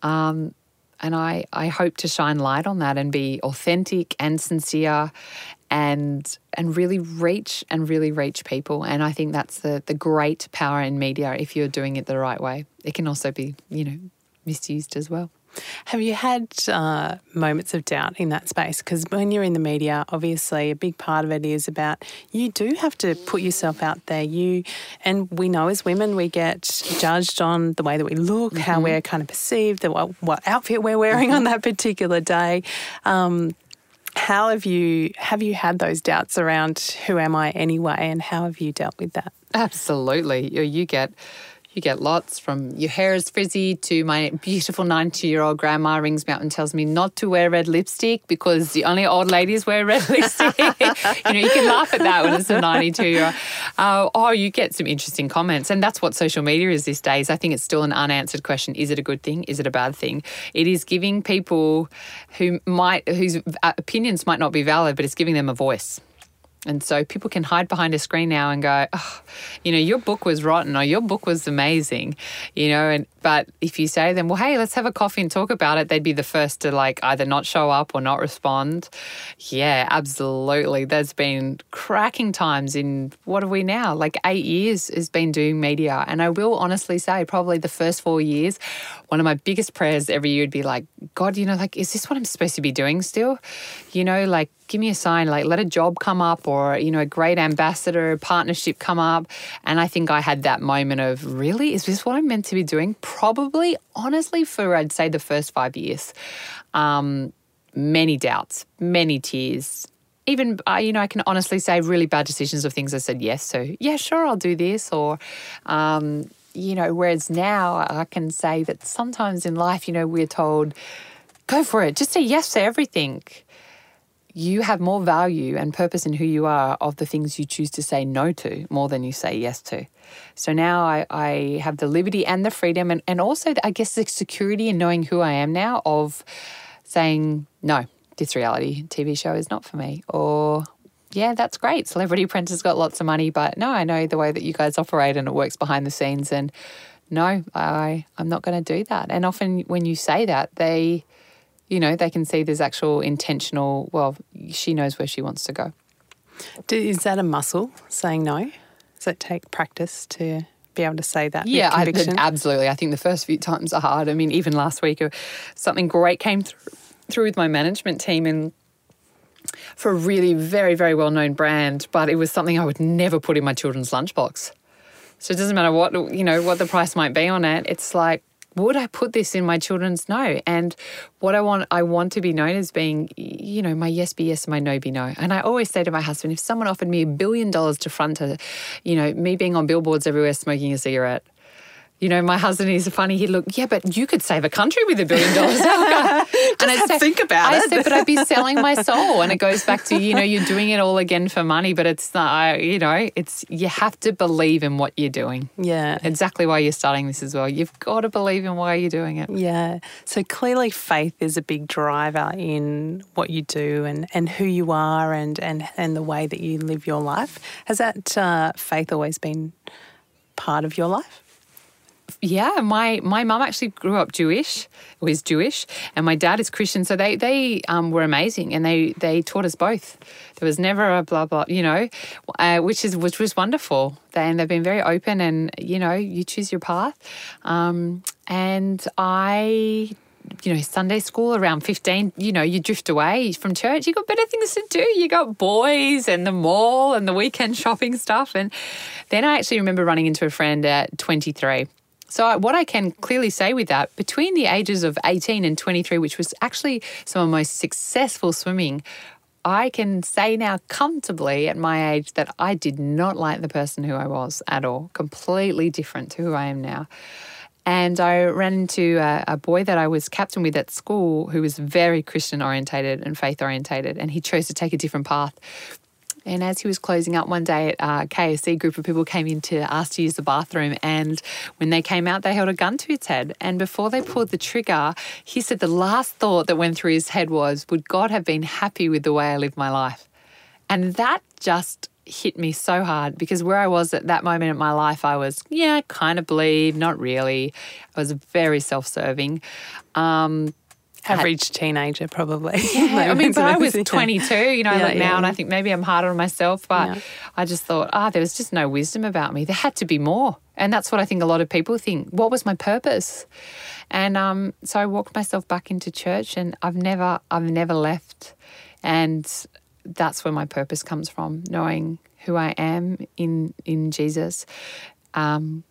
Um, and I, I hope to shine light on that and be authentic and sincere and and really reach and really reach people. And I think that's the the great power in media if you're doing it the right way. It can also be, you know, misused as well. Have you had uh, moments of doubt in that space? Because when you're in the media, obviously a big part of it is about you do have to put yourself out there. You and we know as women we get judged on the way that we look, mm-hmm. how we're kind of perceived, the, what, what outfit we're wearing mm-hmm. on that particular day. Um, how have you have you had those doubts around who am I anyway, and how have you dealt with that? Absolutely, you get you get lots from your hair is frizzy to my beautiful 90 year old grandma rings me up and tells me not to wear red lipstick because the only old ladies wear red lipstick. you know, you can laugh at that when it's a 92 year old. Uh, oh, you get some interesting comments. And that's what social media is these days. I think it's still an unanswered question. Is it a good thing? Is it a bad thing? It is giving people who might, whose opinions might not be valid, but it's giving them a voice. And so people can hide behind a screen now and go, oh, you know, your book was rotten or your book was amazing, you know, and but if you say to them, well, hey, let's have a coffee and talk about it, they'd be the first to like either not show up or not respond. Yeah, absolutely. There's been cracking times in what are we now? Like eight years has been doing media. And I will honestly say, probably the first four years, one of my biggest prayers every year would be like, God, you know, like, is this what I'm supposed to be doing still? You know, like, give me a sign, like, let a job come up or, you know, a great ambassador partnership come up. And I think I had that moment of, really? Is this what I'm meant to be doing? probably, honestly, for I'd say the first five years. Um, many doubts, many tears. Even, uh, you know, I can honestly say really bad decisions of things I said yes to. Yeah, sure, I'll do this. Or, um, you know, whereas now I can say that sometimes in life, you know, we're told, go for it, just say yes to everything you have more value and purpose in who you are of the things you choose to say no to more than you say yes to. So now I, I have the liberty and the freedom and, and also, I guess, the security in knowing who I am now of saying, no, this reality TV show is not for me. Or, yeah, that's great. Celebrity Apprentice got lots of money, but no, I know the way that you guys operate and it works behind the scenes. And no, I, I'm not going to do that. And often when you say that, they, you know, they can see there's actual intentional, well, she knows where she wants to go. Is that a muscle, saying no? Does it take practice to be able to say that? Yeah, I, absolutely. I think the first few times are hard. I mean, even last week, uh, something great came through, through with my management team, and for a really very, very well known brand, but it was something I would never put in my children's lunchbox. So it doesn't matter what you know what the price might be on it. It's like would I put this in my children's no? And what I want, I want to be known as being, you know, my yes be yes, and my no be no. And I always say to my husband, if someone offered me a billion dollars to front a, you know, me being on billboards everywhere smoking a cigarette, you know, my husband is funny. He'd look, yeah, but you could save a country with a billion dollars. and I said, think about I it. I said, but I'd be selling my soul. And it goes back to, you know, you're doing it all again for money, but it's not, you know, it's, you have to believe in what you're doing. Yeah. Exactly why you're starting this as well. You've got to believe in why you're doing it. Yeah. So clearly faith is a big driver in what you do and, and who you are and, and, and the way that you live your life. Has that uh, faith always been part of your life? Yeah, my my mum actually grew up Jewish, was Jewish, and my dad is Christian. So they they um, were amazing, and they they taught us both. There was never a blah blah, you know, uh, which is which was wonderful. They, and they've been very open, and you know, you choose your path. Um, and I you know, Sunday school around 15, you know, you drift away from church. You got better things to do. You got boys and the mall and the weekend shopping stuff. And then I actually remember running into a friend at 23 so, what I can clearly say with that, between the ages of 18 and 23, which was actually some of my most successful swimming, I can say now comfortably at my age that I did not like the person who I was at all, completely different to who I am now. And I ran into a, a, boy that I was captain with at school who was very Christian orientated and faith orientated, and he chose to take a different path. And as he was closing up one day at uh, KFC, a group of people came in to ask to use the bathroom. And when they came out, they held a gun to his head. And before they pulled the trigger, he said the last thought that went through his head was, Would God have been happy with the way I live my life? And that just hit me so hard because where I was at that moment in my life, I was, yeah, kind of believe, not really. I was very self serving. Um, average teenager, probably. Yeah, I mean, but I was 22. You know, yeah, I look yeah. now and I think maybe I'm harder on myself, but yeah. I just thought, ah, oh, there was just no wisdom about me. There had to be more, and that's what I think a lot of people think. What was my purpose? And um, so I walked myself back into church, and I've never, I've never left, and that's where my purpose comes from, knowing who I am in in Jesus, um,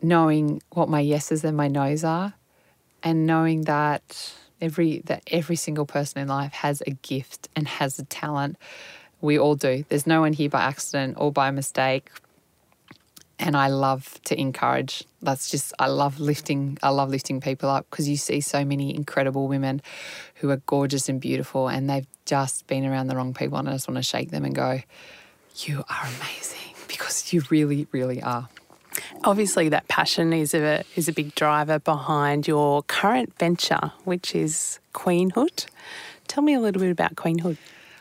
knowing what my yeses and my nos are and knowing that every that every single person in life has a gift and has a talent. We all do. There's no one here by accident or by mistake. And I love to encourage. That's just I love lifting I love lifting people up because you see so many incredible women who are gorgeous and beautiful and they've just been around the wrong people and I just want to shake them and go, You are amazing because you really, really are. Obviously, that passion is a is a big driver behind your current venture, which is Queenhood. Tell me a little bit about Queenhood.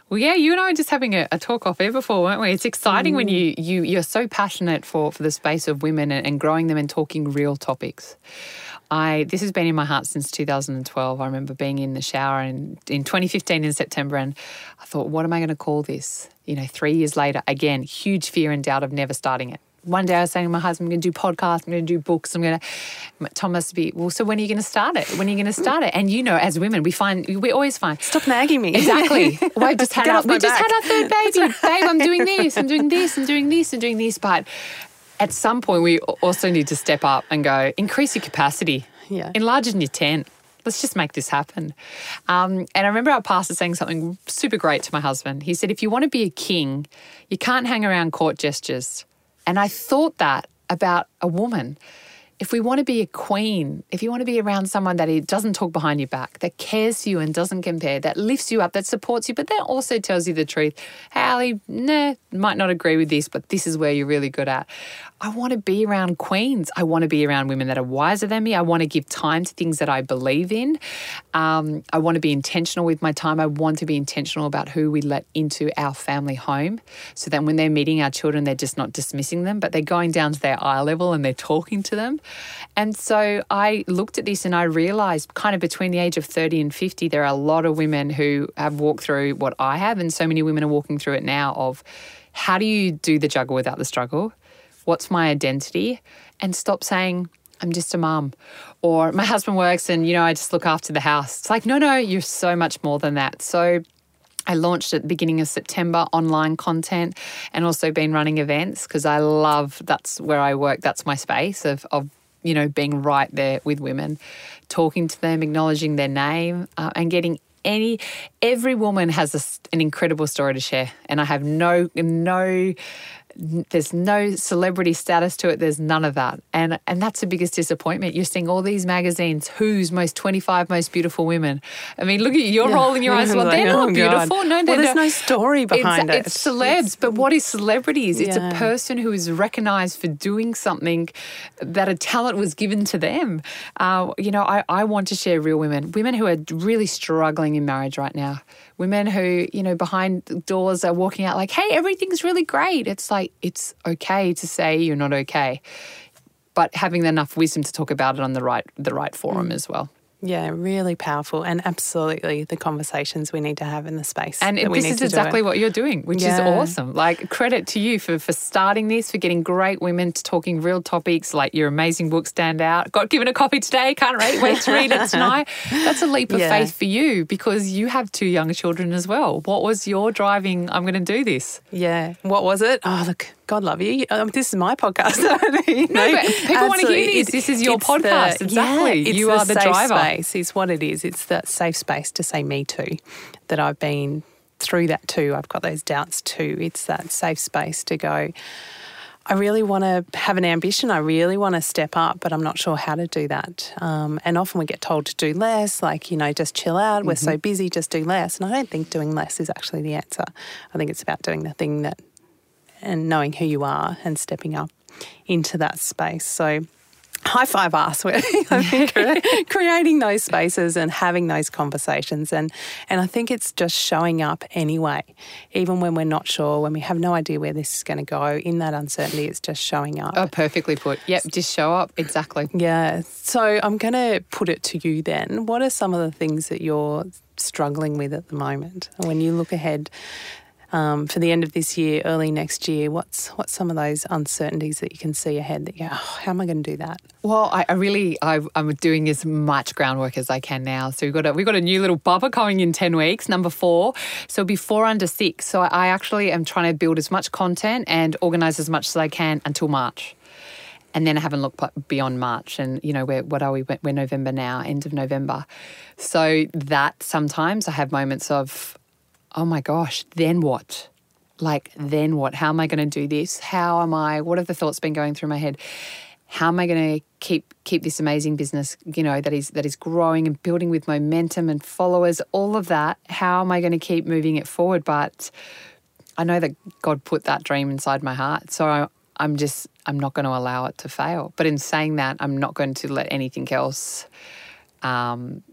Well, yeah, you and I were just having a, a talk off air before, weren't we? It's exciting mm. when you you you're so passionate for for the space of women and, and growing them and talking real topics. I this has been in my heart since 2012. I remember being in the shower in, in 2015 in September, and I thought, what am I going to call this? You know, three years later, again, huge fear and doubt of never starting it one day I was saying to my husband, I'm going to do podcasts, I'm going to do books, I'm going to. Tom Thomas be, well, so when are you going to start it? When are you going to start it? And you know, as women, we find, we always find. Stop nagging me. Exactly. Well, I've just had our, we just had our third baby. Babe, I'm doing this, I'm doing this, I'm doing this, I'm doing this. But at some point, we also need to step up and go, increase your capacity. Yeah. Enlarge in your tent let's just make this happen. Um, and I remember our pastor saying something super great to my husband. He said, if you want to be a king, you can't hang around court gestures. And I thought that about a woman if we want to be a queen, if you want to be around someone that doesn't talk behind your back, that cares for you and doesn't compare, that lifts you up, that supports you, but that also tells you the truth. Hey, Ali, nah, might not agree with this, but this is where you're really good at. I want to be around queens. I want to be around women that are wiser than me. I want to give time to things that I believe in. Um, I want to be intentional with my time. I want to be intentional about who we let into our family home so that when they're meeting our children, they're just not dismissing them, but they're going down to their eye level and they're talking to them. And so I looked at this and I realized kind of between the age of 30 and 50, there are a lot of women who have walked through what I have. And so many women are walking through it now of how do you do the juggle without the struggle? What's my identity? And stop saying, I'm just a mum. Or my husband works and, you know, I just look after the house. It's like, no, no, you're so much more than that. So I launched at the beginning of September online content and also been running events because I love that's where I work. That's my space of, of you know being right there with women, talking to them, acknowledging their name, uh, and getting any every woman has a, an incredible story to share, and I have no no there's no celebrity status to it. There's none of that. And and that's the biggest disappointment. You're seeing all these magazines, who's most 25 most beautiful women. I mean, look at you, you're yeah. rolling your eyes. Well, like, they're oh not beautiful. God. No, well, there's no story behind it's, it. It's celebs, it's, but what is celebrities? Yeah. It's a person who is recognized for doing something that a talent was given to them. Uh, you know, I, I want to share real women, women who are really struggling in marriage right now women who, you know, behind doors are walking out like, hey, everything's really great. It's like, it's okay to say you're not okay, but having enough wisdom to talk about it on the right, the right forum mm. as well. Yeah, really powerful, and absolutely the conversations we need to have in the space. And this is exactly what you're doing, which yeah. is awesome. Like credit to you for for starting this, for getting great women to talking real topics. Like your amazing book stand out. Got given a copy today. Can't wait, wait to read it tonight. That's a leap of yeah. faith for you because you have two young children as well. What was your driving? I'm going to do this. Yeah. What was it? Oh, look, God love you. Um, this is my podcast. you know? No, but people want to hear this. This is your podcast. The, exactly. Yeah, you are the, the driver. Space is what it is. It's that safe space to say me too. That I've been through that too. I've got those doubts too. It's that safe space to go. I really want to have an ambition. I really want to step up, but I'm not sure how to do that. Um, and often we get told to do less, like, you know, just chill out. We're mm-hmm. so busy, just do less. And I don't think doing less is actually the answer. I think it's about doing the thing that and knowing who you are and stepping up into that space. So high five us. We're creating those spaces and having those conversations. And, and I think it's just showing up anyway, even when we're not sure, when we have no idea where this is going to go. In that uncertainty, it's just showing up. Oh, perfectly put. Yep, just show up. Exactly. Yeah. So I'm going to put it to you then. What are some of the things that you're struggling with at the moment? When you look ahead um, for the end of this year, early next year? What's what's some of those uncertainties that you can see ahead? That you oh, how am I going to do that? Well, I, I really I, am doing as much groundwork as I can now. So we've got a we've got a new little bubba coming in ten weeks, number four. So before under six. So I actually am trying to build as much content and organize as much as I can until March and then I haven't looked beyond March. And you know, we're what are we? We're November now, end of November. So that sometimes I have moments of oh my gosh, then what? Like, then what? How am I going to do this? How am I? What have the thoughts been going through my head? How am I going to keep keep this amazing business, you know, that is that is growing and building with momentum and followers, all of that? How am I going to keep moving it forward? But I know that God put that dream inside my heart, so I'm just I'm not going to allow it to fail. But in saying that, I'm not going to let anything else um,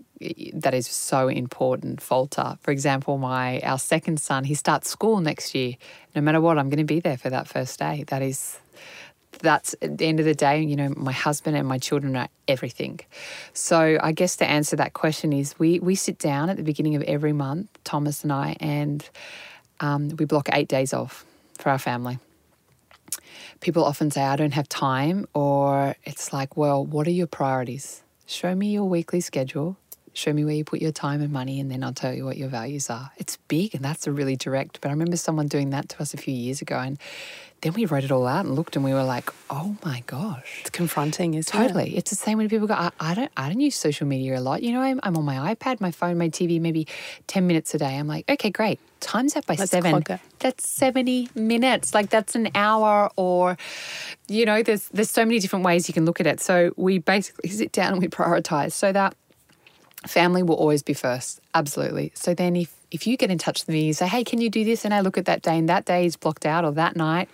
that is so important falter. For example, my our second son, he starts school next year. No matter what, I'm going to be there for that first day. That is that's at the end of the day, you know, my husband and my children are everything. So I guess to answer that question is we we sit down at the beginning of every month, Thomas and I, and um, we block eight days off for our family. People often say, I don't have time, or it's like, well, what are your priorities? Show me your weekly schedule show me where you put your time and money, and then I'll tell you what your values are. It's big and that's a really direct. But I remember someone doing that to us a few years ago, and then we wrote it all out and looked, and we were like, "Oh my gosh!" It's confronting, isn't totally. it? Totally. It's the same when people go, I, I, don't, I don't use social media a lot. You know, I'm, I'm on my iPad, my phone, my TV, maybe ten minutes a day. I'm like, okay, great. Times that by Let's seven. That's seventy minutes. Like that's an hour, or you know, there's there's so many different ways you can look at it. So we basically sit down and we prioritize so that family will always be first. Absolutely. So then if if you get in touch with me, you say, hey, can you do this? And I look at that day and that day is blocked out or that night,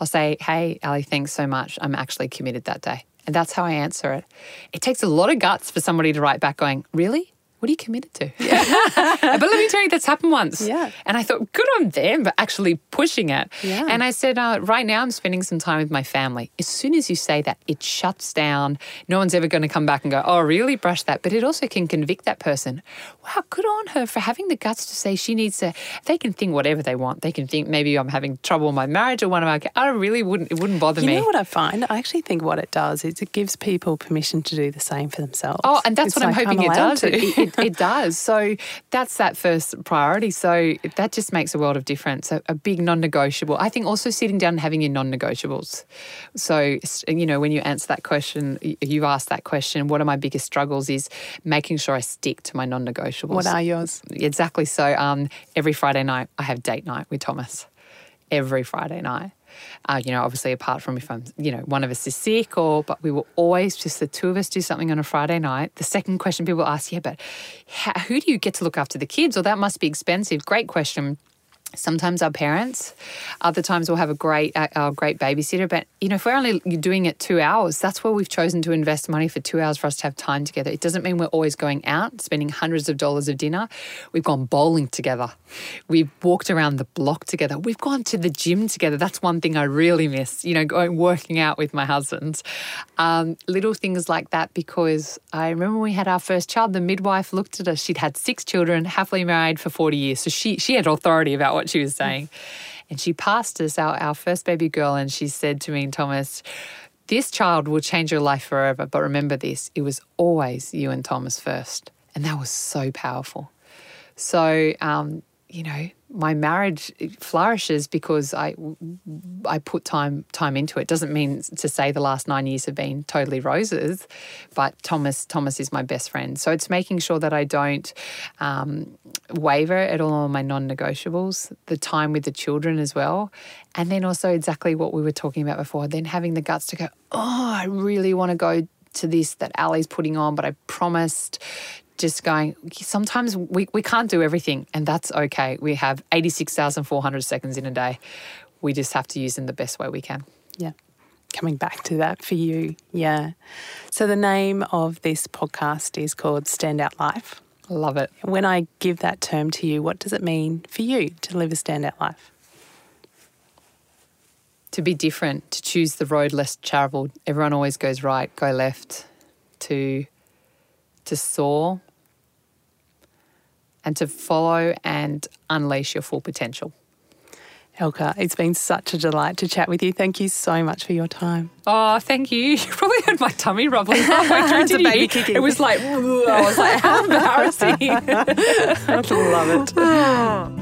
I'll say, hey, Ali, thanks so much. I'm actually committed that day. And that's how I answer it. It takes a lot of guts for somebody to write back going, really? What are you committed to? Yeah. but let me tell you, that's happened once. Yeah. And I thought, good on them for actually pushing it. Yeah. And I said, uh, right now I'm spending some time with my family. As soon as you say that, it shuts down. No one's ever going to come back and go, oh, really? Brush that. But it also can convict that person. Wow, good on her for having the guts to say she needs to. They can think whatever they want. They can think maybe I'm having trouble in my marriage or one of my. I really wouldn't. It wouldn't bother you me. You know what I find? I actually think what it does is it gives people permission to do the same for themselves. Oh, and that's it's what like, I'm hoping I'm it does. It, it, it, it does. So that's that first priority. So that just makes a world of difference. A, a big non-negotiable. I think also sitting down and having your non-negotiables. So you know when you answer that question, you ask that question. What are my biggest struggles? Is making sure I stick to my non-negotiables. What are yours? Exactly. So um, every Friday night I have date night with Thomas. Every Friday night. Uh, you know, obviously apart from if I'm, you know, one of us is sick or, but we will always just the two of us do something on a Friday night. The second question people ask, yeah, but how, who do you get to look after the kids? Or that must be expensive. Great question sometimes our parents other times we'll have a great a great babysitter but you know if we're only doing it two hours that's where we've chosen to invest money for two hours for us to have time together. It doesn't mean we're always going out spending hundreds of dollars of dinner. We've gone bowling together. We've walked around the block together. We've gone to the gym together. That's one thing i really miss you know going working out with my husband. Um, little things like that because i remember when we had our first child the midwife looked at us. She'd had six children happily married for 40 years. So she she had authority about what what she was saying. And she passed us, our, our first baby girl, and she said to me and Thomas, This child will change your life forever. But remember this it was always you and Thomas first. And that was so powerful. So, um, you know, my marriage flourishes because I I put time time into it. Doesn't mean to say the last nine years have been totally roses, but Thomas Thomas is my best friend. So it's making sure that I don't um, waver at all on my non-negotiables. The time with the children as well, and then also exactly what we were talking about before. Then having the guts to go, oh, I really want to go to this that Ali's putting on, but I promised just going, sometimes we, we can't do everything, and that's okay. We have 86,400 seconds in a day. We just have to use them the best way we can. Yeah. Coming back to that for you. Yeah. So, the name of this podcast is called Standout Life. Love it. When I give that term to you, what does it mean for you to live a standout life? To be different, to choose the road less travelled. Everyone always goes right, go left. To to soar and to follow and unleash your full potential. Elka, it's been such a delight to chat with you. Thank you so much for your time. Oh, thank you. You probably heard my tummy rumbling halfway through. baby kicking. It was like, I was like, how embarrassing. I love it.